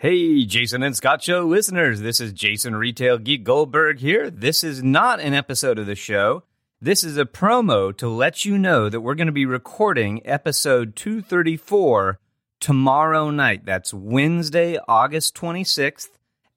Hey, Jason and Scot Show listeners, this is Jason Retail Geek Goldberg here. This is not an episode of the show. This is a promo to let you know that we're going to be recording episode 234 tomorrow night. That's Wednesday, August 26th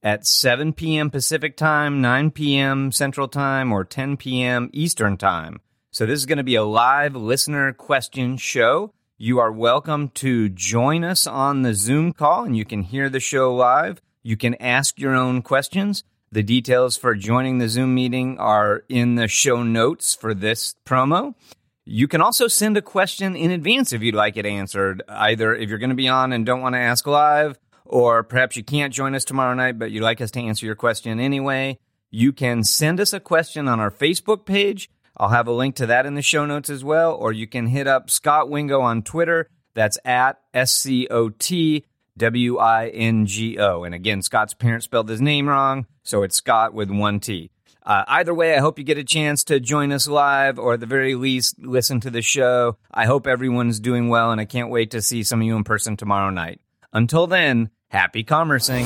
at 7 p.m. Pacific Time, 9 p.m. Central Time, or 10 p.m. Eastern Time. So this is going to be a live listener question show. You are welcome to join us on the Zoom call and you can hear the show live. You can ask your own questions. The details for joining the Zoom meeting are in the show notes for this promo. You can also send a question in advance if you'd like it answered, either if you're going to be on and don't want to ask live, or perhaps you can't join us tomorrow night, but you'd like us to answer your question anyway. You can send us a question on our Facebook page I'll have a link to that in the show notes as well, or you can hit up Scot Wingo on Twitter. That's at S C O T W I N G O. And again, Scot's parents spelled his name wrong, so it's Scot with one T. Uh, either way, I hope you get a chance to join us live or at the very least listen to the show. I hope everyone's doing well, and I can't wait to see some of you in person tomorrow night. Until then, happy commercing.